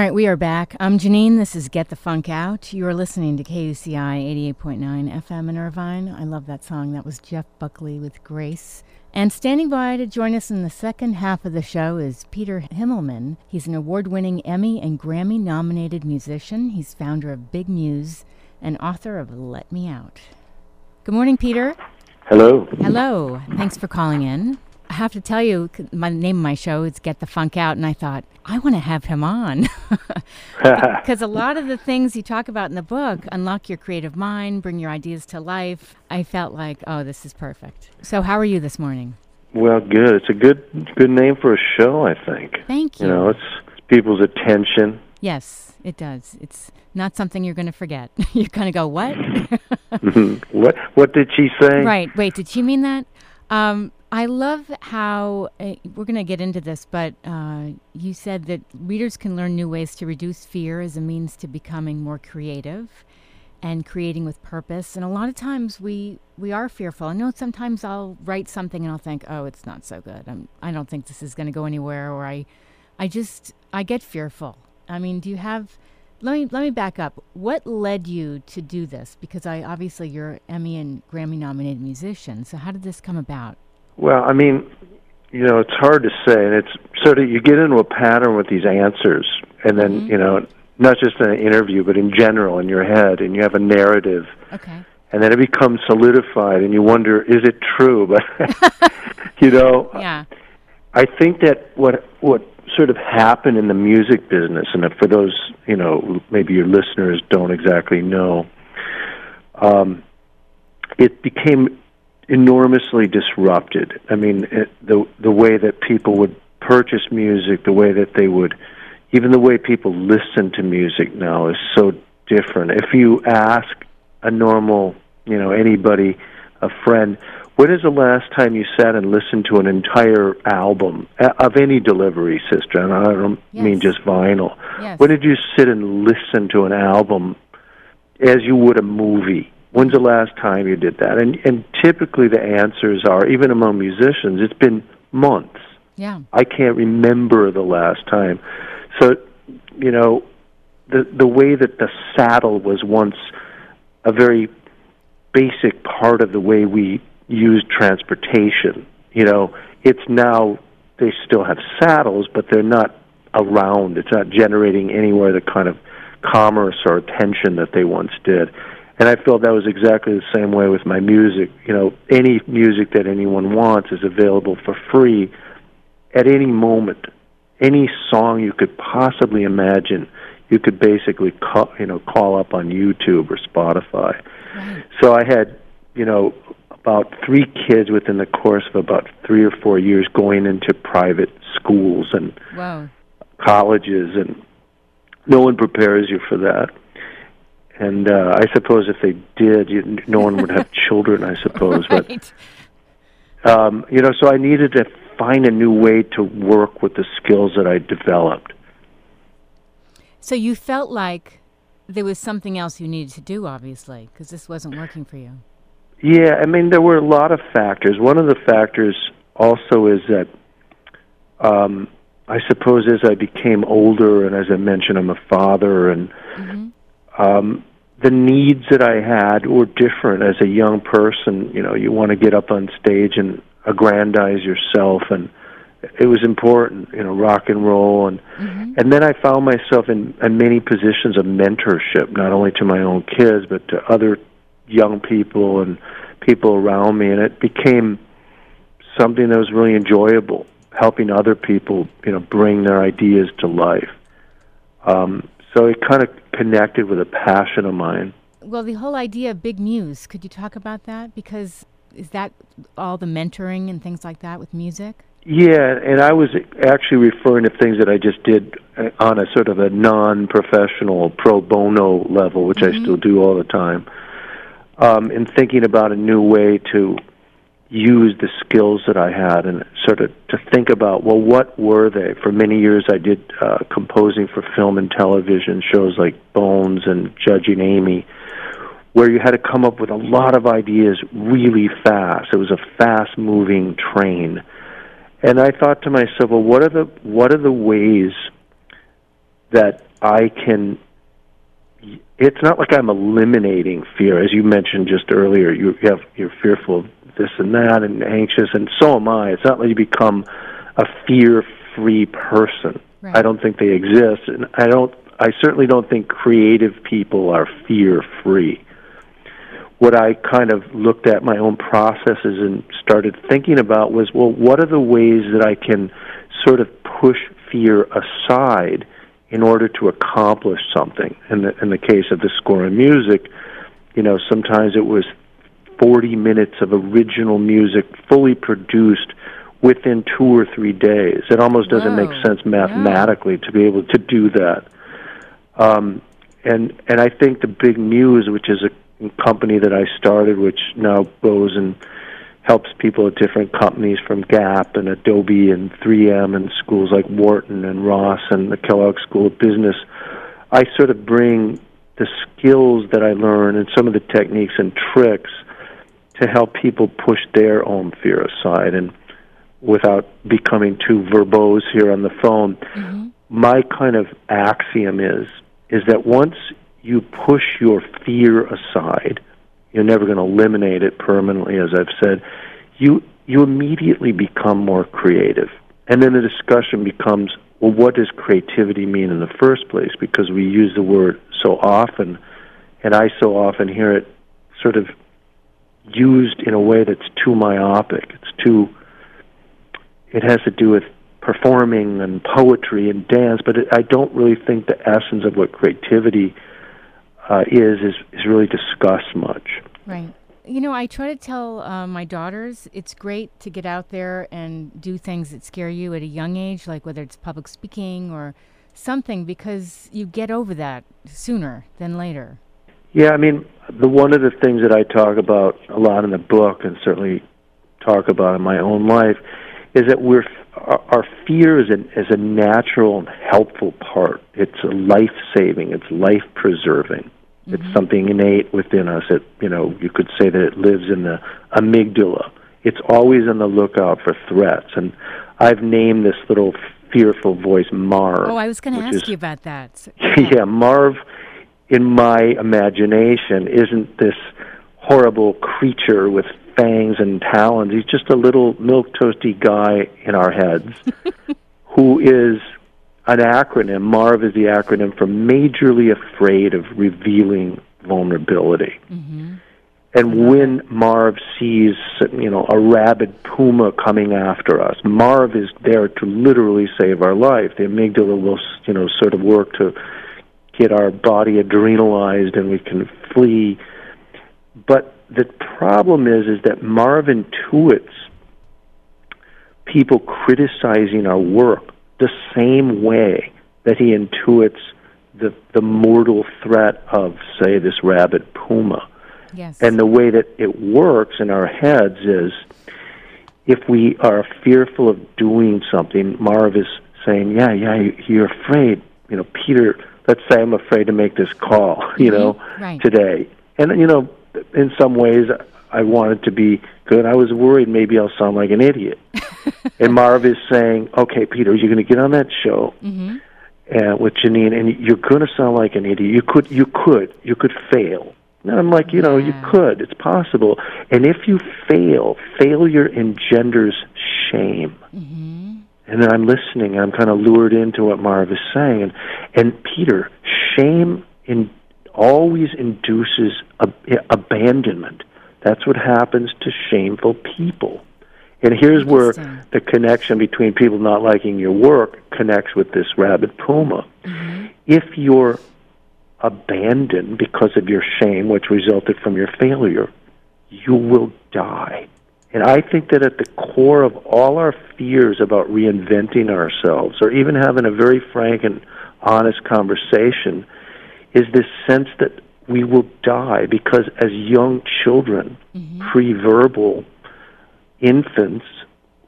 All right, we are back. I'm Janine. This is Get the Funk Out. You are listening to KUCI 88.9 FM in Irvine. I love that song. That was Jeff Buckley with Grace. And standing by to join us in the second half of the show is Peter Himmelman. He's an award winning Emmy and Grammy nominated musician. He's founder of Big Muse and author of Let Me Out. Good morning, Peter. Hello. Hello. Thanks for calling in. I have to tell you, my name of my show is Get the Funk Out, and I thought I want to have him on because a lot of the things you talk about in the book unlock your creative mind, bring your ideas to life. I felt like, oh, this is perfect. So, how are you this morning? Well, good. It's a good good name for a show, I think. Thank you. You know, it's people's attention. Yes, it does. It's not something you're going to forget. you're going to go, what? what what did she say? Right. Wait, did she mean that? Um, I love how uh, we're going to get into this, but uh, you said that readers can learn new ways to reduce fear as a means to becoming more creative and creating with purpose. And a lot of times we we are fearful. I know sometimes I'll write something and I'll think, "Oh, it's not so good. I'm, I don't think this is going to go anywhere," or I, I just I get fearful. I mean, do you have? Let me let me back up. What led you to do this? Because I obviously you're Emmy and Grammy nominated musician. So how did this come about? Well, I mean, you know, it's hard to say, and it's sort of you get into a pattern with these answers, and then Mhm. you know, not just in an interview, but in general in your head, and you have a narrative, Okay. and then it becomes solidified, and you wonder, is it true? But you know, Yeah. I think that what what sort of happened in the music business, and for those you know maybe your listeners don't exactly know, um, it became enormously disrupted. I mean, it, the the way that people would purchase music, the way that they would, even the way people listen to music now is so different. If you ask a normal, you know, anybody, a friend, when is the last time you sat and listened to an entire album of any delivery system? I don't mean just vinyl. Yes. When did you sit and listen to an album as you would a movie? When's the last time you did that? And and typically the answers are even among musicians, it's been months. Yeah. I can't remember the last time. So, you know, the the way that the saddle was once a very basic part of the way we use transportation. You know, it's now they still have saddles, but they're not around. It's not generating anywhere the kind of commerce or attention that they once did. And I felt that was exactly the same way with my music. You know, any music that anyone wants is available for free at any moment. Any song you could possibly imagine, you could basically call, you know call up on YouTube or Spotify. Right. So I had, you know, about three kids within the course of about three or four years going into private schools and Whoa. colleges, and no one prepares you for that. And uh, I suppose if they did, you, no one would have children. I suppose, Right. but um, you know, so I needed to find a new way to work with the skills that I developed. So you felt like there was something else you needed to do, obviously, because this wasn't working for you. Yeah, I mean there were a lot of factors. One of the factors also is that um I suppose as I became older and as I mentioned I'm a father and hmm um the needs that I had were different as a young person, you know, you want to get up on stage and aggrandize yourself and it was important, you know, rock and roll and hmm and then I found myself in, in many positions of mentorship, not only to my own kids, but to other young people and people around me. And it became something that was really enjoyable, helping other people, you know, bring their ideas to life. Um, so it kind of connected with a passion of mine. Well, the whole idea of Big Muse, could you talk about that? Because is that all the mentoring and things like that with music? Yeah, and I was actually referring to things that I just did uh, on a sort of a non-professional pro bono level, which I Mhm. still do all the time. Um, and thinking about a new way to use the skills that I had and sort of to think about, well, what were they? For many years, I did uh, composing for film and television shows like Bones and Judging Amy, where you had to come up with a lot of ideas really fast. It was a fast-moving train. And I thought to myself, well, what are the what are the ways that I can it's not like I'm eliminating fear, as you mentioned just earlier. You have you're fearful of this and that, and anxious, and so am I. It's not like you become a fear-free person. Right. I don't think they exist, and I don't. I certainly don't think creative people are fear-free. What I kind of looked at my own processes and started thinking about was, well, what are the ways that I can sort of push fear aside? in order to accomplish something. In the in the case of the score and music, you know, sometimes it was 40 minutes of original music fully produced within 2 or 3 days. It almost doesn't Whoa. make sense mathematically yeah. to be able to do that. Um, and and I think the Big Muse, which is a company that I started, which now goes and helps people at different companies from Gap and Adobe and 3M and schools like Wharton and Ross and the Kellogg School of Business. I sort of bring the skills that I learn and some of the techniques and tricks to help people push their own fear aside and without becoming too verbose here on the phone. Mm-hmm. My kind of axiom is is that once you push your fear aside, you're never going to eliminate it permanently, as I've said. You you immediately become more creative, and then the discussion becomes, well, what does creativity mean in the first place? Because we use the word so often, and I so often hear it sort of used in a way that's too myopic. It's too. It has to do with performing and poetry and dance, but it, I don't really think the essence of what creativity uh, is is is really discussed much. Right. You know, I try to tell uh, my daughters it's great to get out there and do things that scare you at a young age, like whether it's public speaking or something, because you get over that sooner than later. Yeah, I mean, the one of the things that I talk about a lot in the book, and certainly talk about in my own life, is that we're our, our fear is a, is a natural and helpful part. It's a life saving. It's life preserving. Mm-hmm. It's something innate within us. It, you know, you could say that it lives in the amygdala. It's always on the lookout for threats. And I've named this little fearful voice Marv. Oh, I was going to ask is, you about that. yeah, Marv, in my imagination, isn't this horrible creature with fangs and talons. He's just a little milk toasty guy in our heads who is an acronym. MARV is the acronym for Majorly Afraid of Revealing Vulnerability. Mm-hmm. And when Marv sees, you know, a rabid puma coming after us, Marv is there to literally save our life. The amygdala will, you know, sort of work to get our body adrenalized and we can flee. But the problem is, is that Marv intuits people criticizing our work the same way that he intuits the, the mortal threat of, say, this rabid puma. Yes. And the way that it works in our heads is if we are fearful of doing something, Marv is saying, Yeah, yeah, you're afraid. You know, Peter, let's say I'm afraid to make this call, you mm-hmm. know, right. today. And, you know, in some ways, I wanted to be good. I was worried maybe I'll sound like an idiot. and Marv is saying, "Okay, Peter, you're going to get on that show mm-hmm. uh, with Janine, and you're going to sound like an idiot. You could, you could, you could fail." And I'm like, you know, yeah. you could. It's possible. And if you fail, failure engenders shame. Mm-hmm. And then I'm listening. and I'm kind of lured into what Marv is saying. And, and Peter, shame in, always induces ab- abandonment. That's what happens to shameful people. And here's where the connection between people not liking your work connects with this rabid puma. Mm-hmm. If you're abandoned because of your shame, which resulted from your failure, you will die. And I think that at the core of all our fears about reinventing ourselves, or even having a very frank and honest conversation, is this sense that we will die because as young children, mm-hmm. pre-verbal infants,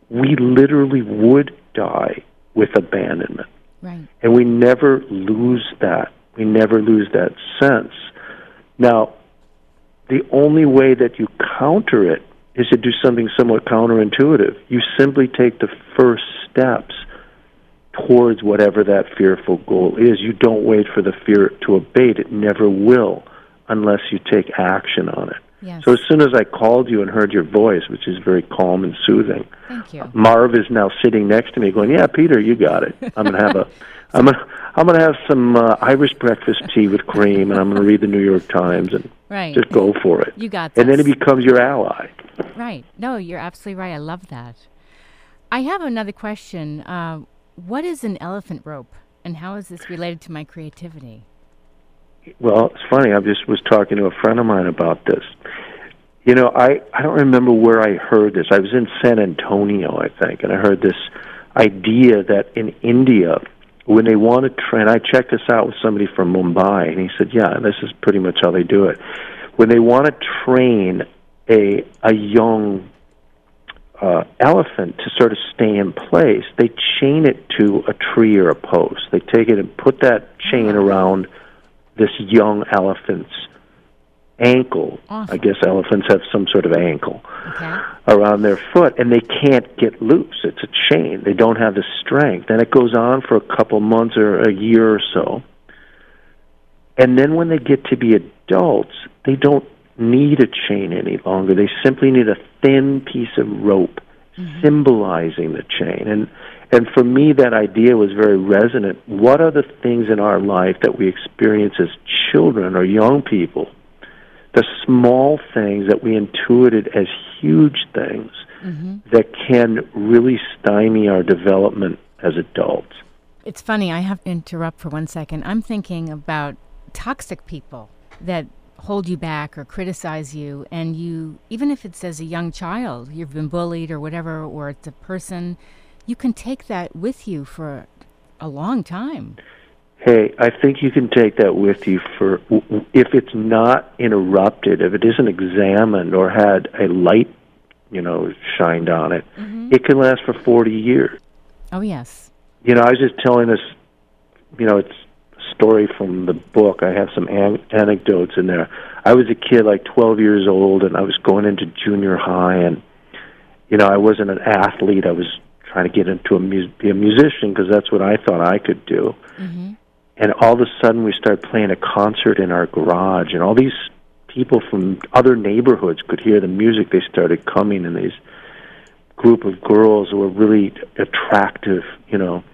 we literally would die with abandonment. Right. And we never lose that. We never lose that sense. Now, the only way that you counter it is to do something somewhat counterintuitive. You simply take the first steps towards whatever that fearful goal is. You don't wait for the fear to abate. It never will unless you take action on it. Yes. So as soon as I called you and heard your voice, which is very calm and soothing, Thank you. Marv is now sitting next to me, going, "Yeah, Peter, you got it. I'm gonna have a, I'm gonna, I'm gonna have some uh, Irish breakfast tea with cream, and I'm gonna read the New York Times and Right. just go for it. You got this. And then he becomes your ally. Right. No, you're absolutely right. I love that. I have another question. Uh, what is an elephant rope, and how is this related to my creativity? Well, it's funny. I just was talking to a friend of mine about this. You know, I I don't remember where I heard this. I was in San Antonio, I think, and I heard this idea that in India, when they want to train, I checked this out with somebody from Mumbai, and he said, "Yeah, this is pretty much how they do it. When they want to train a a young uh, elephant to sort of stay in place, they chain it to a tree or a post. They take it and put that chain around this young elephant's ankle. Awesome. I guess elephants have some sort of ankle Okay. around their foot, and they can't get loose. It's a chain. They don't have the strength, and it goes on for a couple months or a year or so. And then when they get to be adults, they don't need a chain any longer. They simply need a thin piece of rope mm-hmm. symbolizing the chain. And and for me that idea was very resonant. What are the things in our life that we experience as children or young people? The small things that we intuited as huge things mm-hmm. that can really stymie our development as adults. It's funny. I have to interrupt for one second. I'm thinking about toxic people that hold you back or criticize you, and you, even if it's as a young child, you've been bullied or whatever, or it's a person, you can take that with you for a long time. Hey, I think you can take that with you for if it's not interrupted, if it isn't examined or had a light, you know, shined on it, mm-hmm. it can last for 40 years. Oh yes. You know, I was just telling this, you know, it's a story from the book. I have some an- anecdotes in there. I was a kid, like 12 years old, and I was going into junior high, and you know, I wasn't an athlete. I was trying to get into a mu- be a musician because that's what I thought I could do. Mm-hmm. And all of a sudden, we started playing a concert in our garage, and all these people from other neighborhoods could hear the music. They started coming, and these group of girls who were really attractive, you know,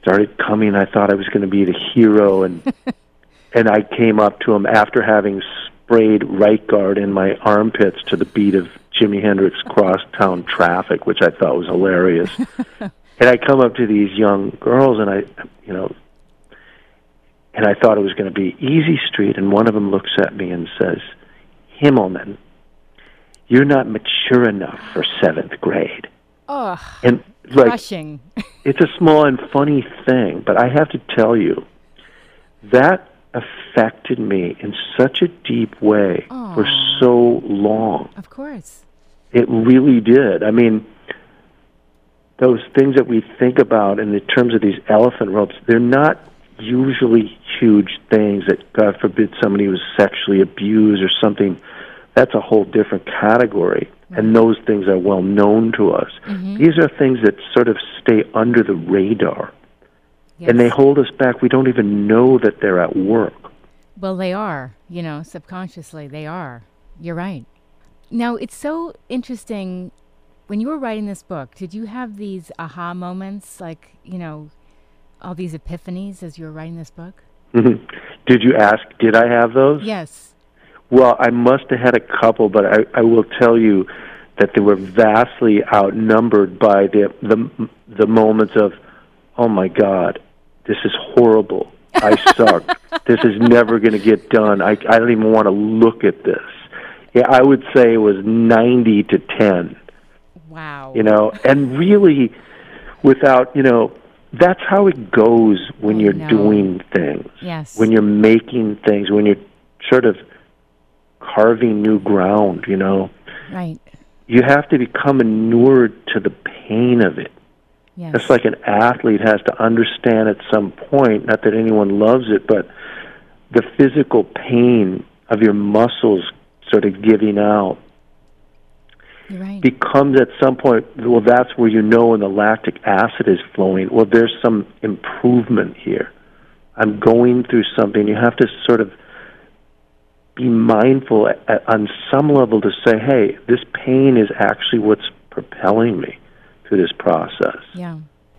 started coming. I thought I was going to be the hero, and and I came up to him after having sprayed right guard in my armpits to the beat of Jimi Hendrix Crosstown Traffic, which I thought was hilarious. and I come up to these young girls, and I, you know, and I thought it was going to be easy street, and one of them looks at me and says, "Himmelman, you're not mature enough for seventh grade." Oh, And like crushing. it's a small and funny thing, but I have to tell you that affected me in such a deep way for so long. of course. It really did. I mean, those things that we think about in the terms of these elephant ropes, they're not usually huge things that, God forbid, somebody was sexually abused or something. That's a whole different category. And those things are well known to us. Mm-hmm. These are things that sort of stay under the radar. And they hold us back. We don't even know that they're at work. Well, they are, you know, subconsciously, they are. You're right. Now, it's so interesting. When you were writing this book, did you have these aha moments, like, you know, all these epiphanies as you were writing this book? Mm-hmm. Did you ask, did I have those? Yes. Well, I must have had a couple, but I, I will tell you that they were vastly outnumbered by the the the moments of, oh my God, this is horrible. I suck. this is never going to get done. I I don't even want to look at this. Yeah, I would say it was ninety to ten. Wow. You know, and really, without you know, that's how it goes when you're know. doing things Yes. when you're making things, when you're sort of carving new ground, you know, right. you have to become inured to the pain of it. Yes. It's like an athlete has to understand at some point, not that anyone loves it, but the physical pain of your muscles sort of giving out. right. becomes at some point, well, that's where you know when the lactic acid is flowing. Well, there's some improvement here. I'm going through something. You have to sort of be mindful at, at, on some level to say, hey, this pain is actually what's propelling me through this process. Yeah.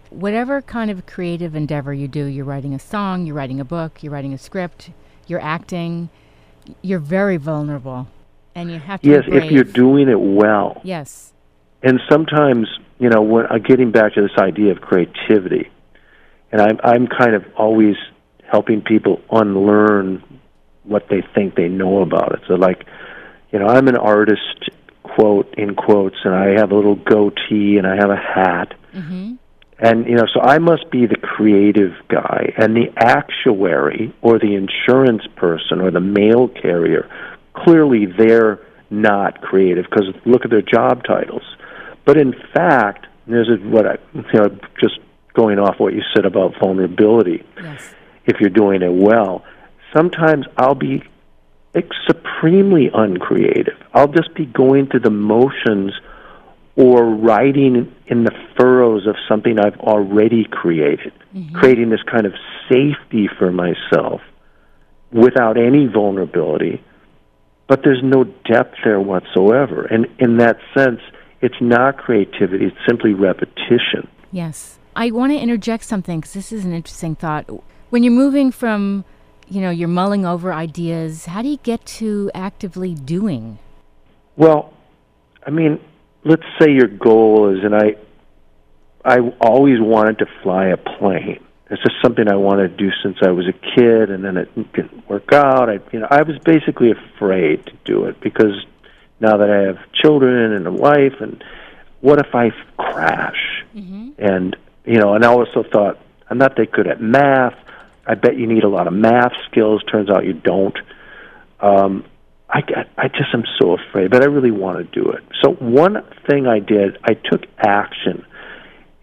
Whatever kind of creative endeavor you do, you're writing a song, you're writing a book, you're writing a script, you're acting, you're very vulnerable. And you have to Yes, if you're doing it well. Yes. And sometimes, you know, when uh, getting back to this idea of creativity, and I'm I'm kind of always helping people unlearn what they think they know about it. So like, you know, I'm an artist, quote in quotes, and I have a little goatee and I have a hat. Mm-hmm. And you know, so I must be the creative guy, and the actuary or the insurance person or the mail carrier. Clearly, they're not creative because look at their job titles. But in fact, this is what I, you know, just going off what you said about vulnerability. Yes. If you're doing it well, sometimes I'll be supremely uncreative. I'll just be going through the motions or writing in the furrows of something I've already created, mm-hmm. creating this kind of safety for myself without any vulnerability. But there's no depth there whatsoever. And in that sense, it's not creativity, it's simply repetition. Yes. I want to interject something because this is an interesting thought. When you're moving from you know, you're mulling over ideas. How do you get to actively doing? Well, I mean, let's say your goal is, and I, I always wanted to fly a plane. It's just something I wanted to do since I was a kid, and then it didn't work out. I, you know, I was basically afraid to do it because now that I have children and a wife, and what if I crash? Mm-hmm. And you know, and I also thought I'm not that good at math. I bet you need a lot of math skills. Turns out you don't. Um, I, I just am so afraid, but I really want to do it. So one thing I did, I took action,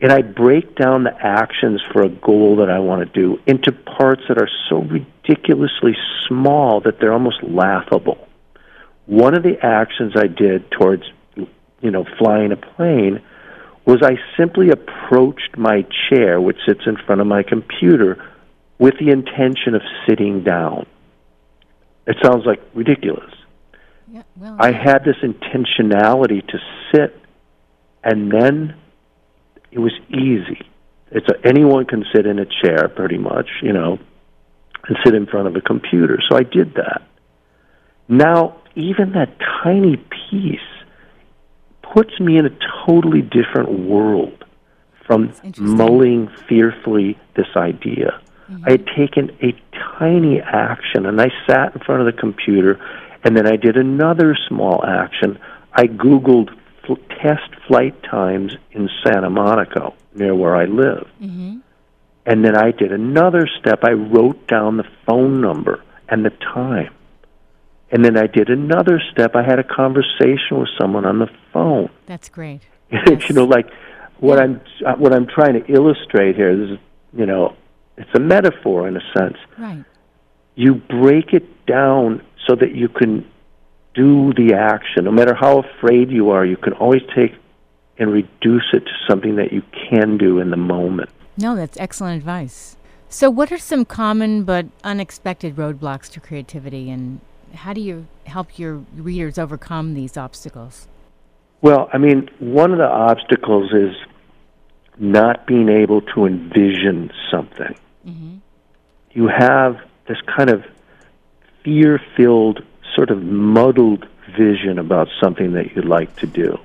and I break down the actions for a goal that I want to do into parts that are so ridiculously small that they're almost laughable. One of the actions I did towards, you know, flying a plane was I simply approached my chair, which sits in front of my computer, with the intention of sitting down. It sounds like ridiculous. Yeah, well, I had this intentionality to sit, and then it was easy. It's a, anyone can sit in a chair, pretty much, you know, and sit in front of a computer. So I did that. Now, even that tiny piece puts me in a totally different world from mulling fearfully this idea. Mm-hmm. I had taken a tiny action and I sat in front of the computer and then I did another small action. I Googled fl- test flight times in Santa Monica, near where I live. Mm-hmm. And then I did another step. I wrote down the phone number and the time. And then I did another step. I had a conversation with someone on the phone. That's great. Yes. you know, like what Yeah. I'm uh, what I'm trying to illustrate here. This is, you know, it's a metaphor in a sense. Right. You break it down so that you can do the action. No matter how afraid you are, you can always take and reduce it to something that you can do in the moment. No, that's excellent advice. So, what are some common but unexpected roadblocks to creativity, and how do you help your readers overcome these obstacles? Well, I mean, one of the obstacles is not being able to envision something. Mm-hmm. You have this kind of fear filled, sort of muddled vision about something that you'd like to do.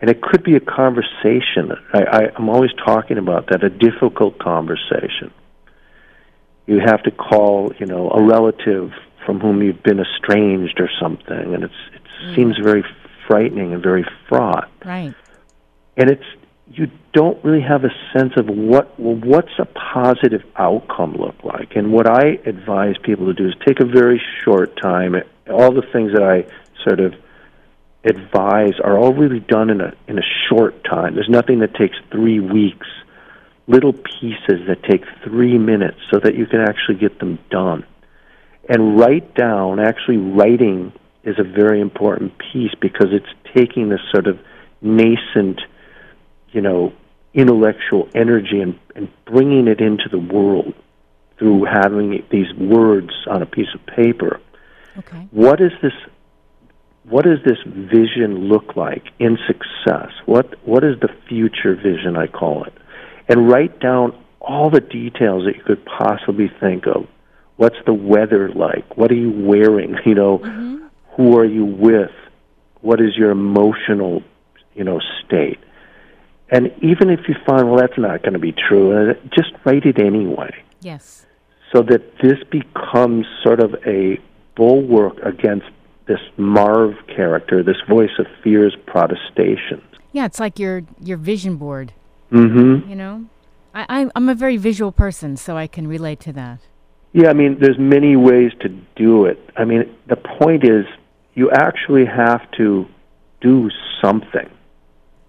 And it could be a conversation. I, I, I'm always talking about that, a difficult conversation. You have to call, you know, a relative from whom you've been estranged or something, and it's, it Mm. seems very frightening and very fraught Right. and it's you don't really have a sense of what well, what's a positive outcome look like. And what I advise people to do is take a very short time. All the things that I sort of advise are all really done in a in a short time. There's nothing that takes three weeks. Little pieces that take three minutes so that you can actually get them done. And write down, actually writing is a very important piece because it's taking this sort of nascent, you know, intellectual energy and, and bringing it into the world through having these words on a piece of paper. Okay. What is this? What does this vision look like in success? What What is the future vision? I call it, and write down all the details that you could possibly think of. What's the weather like? What are you wearing? You know, Mm-hmm. who are you with? What is your emotional, you know, state? And even if you find, well, that's not going to be true, uh, just write it anyway Yes. so that this becomes sort of a bulwark against this Marv character, this voice of fear's protestations. Yeah, it's like your your vision board. Mm-hmm. You know, I, I I'm a very visual person, so I can relate to that. Yeah, I mean, there's many ways to do it. I mean, the point is, you actually have to do something,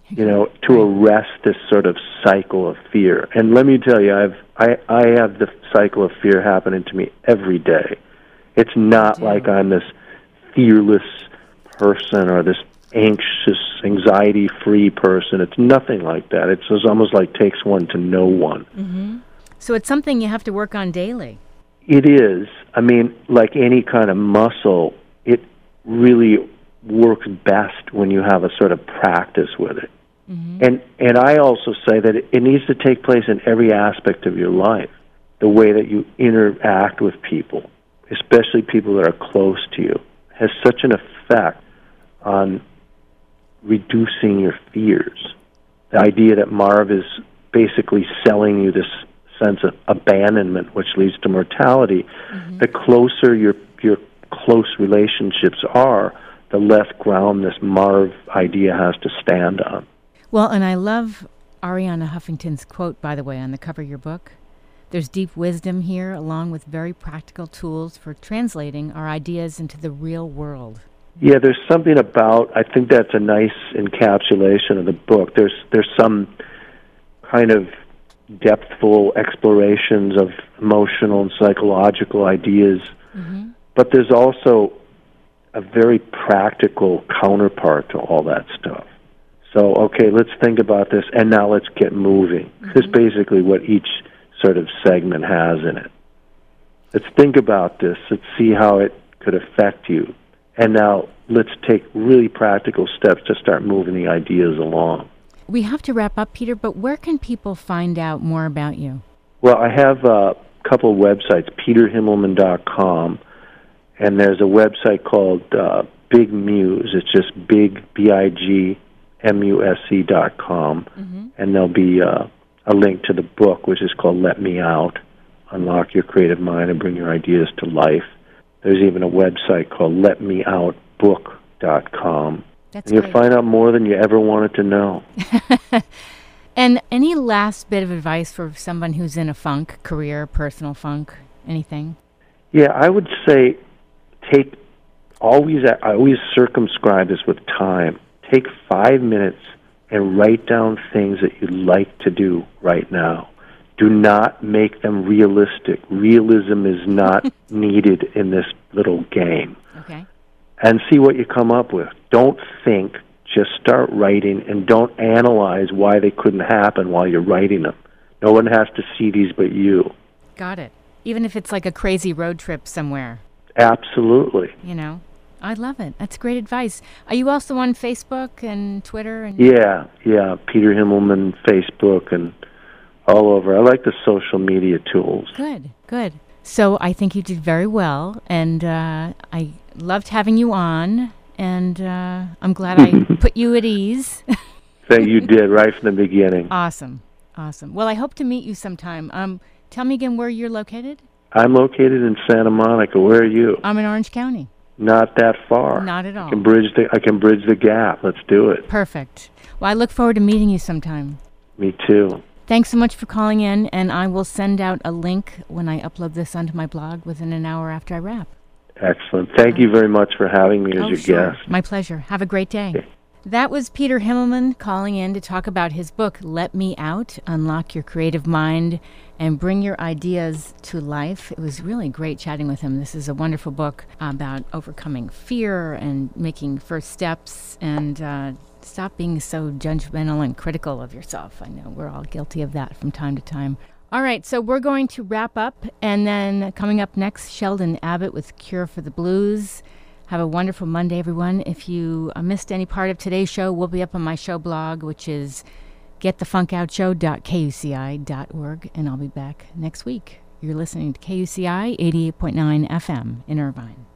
you know, to arrest this sort of cycle of fear. And let me tell you, I've I I have the cycle of fear happening to me every day. It's not like I'm this fearless person or this anxious, anxiety-free person. It's nothing like that. It's just almost like takes one to know one. Mm-hmm. So it's something you have to work on daily. It is. I mean, like any kind of muscle, it really works best when you have a sort of practice with it. Mm-hmm. And and I also say that it, it needs to take place in every aspect of your life. The way that you interact with people, especially people that are close to you, has such an effect on reducing your fears. The idea that Marv is basically selling you this sense of abandonment, which leads to mortality. Mm-hmm. The closer your your close relationships are, the less ground this Marv idea has to stand on. Well, and I love Arianna Huffington's quote, by the way, on the cover of your book. There's deep wisdom here, along with very practical tools for translating our ideas into the real world. Yeah, there's something about. I think that's a nice encapsulation of the book. There's there's some kind of depthful explorations of emotional and psychological ideas, mm-hmm. but there's also a very practical counterpart to all that stuff. So, okay, let's think about this, and now let's get moving. This is basically what each sort of segment has in it. Let's think about this. Let's see how it could affect you. And now let's take really practical steps to start moving the ideas along. We have to wrap up, Peter, but where can people find out more about you? Well, I have a couple of websites, peterhimmelman.com, and there's a website called uh, Big Muse. It's just big, B I G M U S E dot com, and there'll be uh, a link to the book, which is called Let Me Out Unlock Your Creative Mind and Bring Your Ideas to Life. There's even a website called LetMeOutBook.com. That's And you'll great. find out more than you ever wanted to know. And any last bit of advice for someone who's in a funk, career, personal funk, anything? Yeah, I would say take always. I always circumscribe this with time. Take five minutes and write down things that you'd like to do right now. Do not make them realistic. Realism is not needed in this little game. Okay. And see what you come up with. Don't think. Just start writing and don't analyze why they couldn't happen while you're writing them. No one has to see these but you. Got it. Even if it's like a crazy road trip somewhere, Absolutely. you know? I love it. That's great advice. Are you also on Facebook and Twitter and Yeah, yeah. Peter Himmelman, Facebook, and all over. I like the social media tools. Good, good. So I think you did very well, and uh, I loved having you on, and uh, I'm glad I put you at ease. That you did right from the beginning. awesome, awesome. Well, I hope to meet you sometime. Um, tell me again where you're located. I'm located in Santa Monica. Where are you? I'm in Orange County. Not that far. Not at all. I can bridge the I can bridge the gap. Let's do it. Perfect. Well, I look forward to meeting you sometime. Me too. Thanks so much for calling in, and I will send out a link when I upload this onto my blog within an hour after I wrap. Excellent. Thank you very much for having me as Oh, your sure. guest. My pleasure. Have a great day. Okay. That was Peter Himmelman calling in to talk about his book, Let Me Out Unlock Your Creative Mind and Bring Your Ideas to Life. It was really great chatting with him. This is a wonderful book about overcoming fear and making first steps and uh, stop being so judgmental and critical of yourself. I know we're all guilty of that from time to time. All right, so we're going to wrap up, and then coming up next, Sheldon Abbott with Cure for the Blues. Have a wonderful Monday, everyone. If you uh, missed any part of today's show, we'll be up on my show blog, which is getthefunkoutshow.kuci.org, and I'll be back next week. You're listening to KUCI 88.9 FM in Irvine.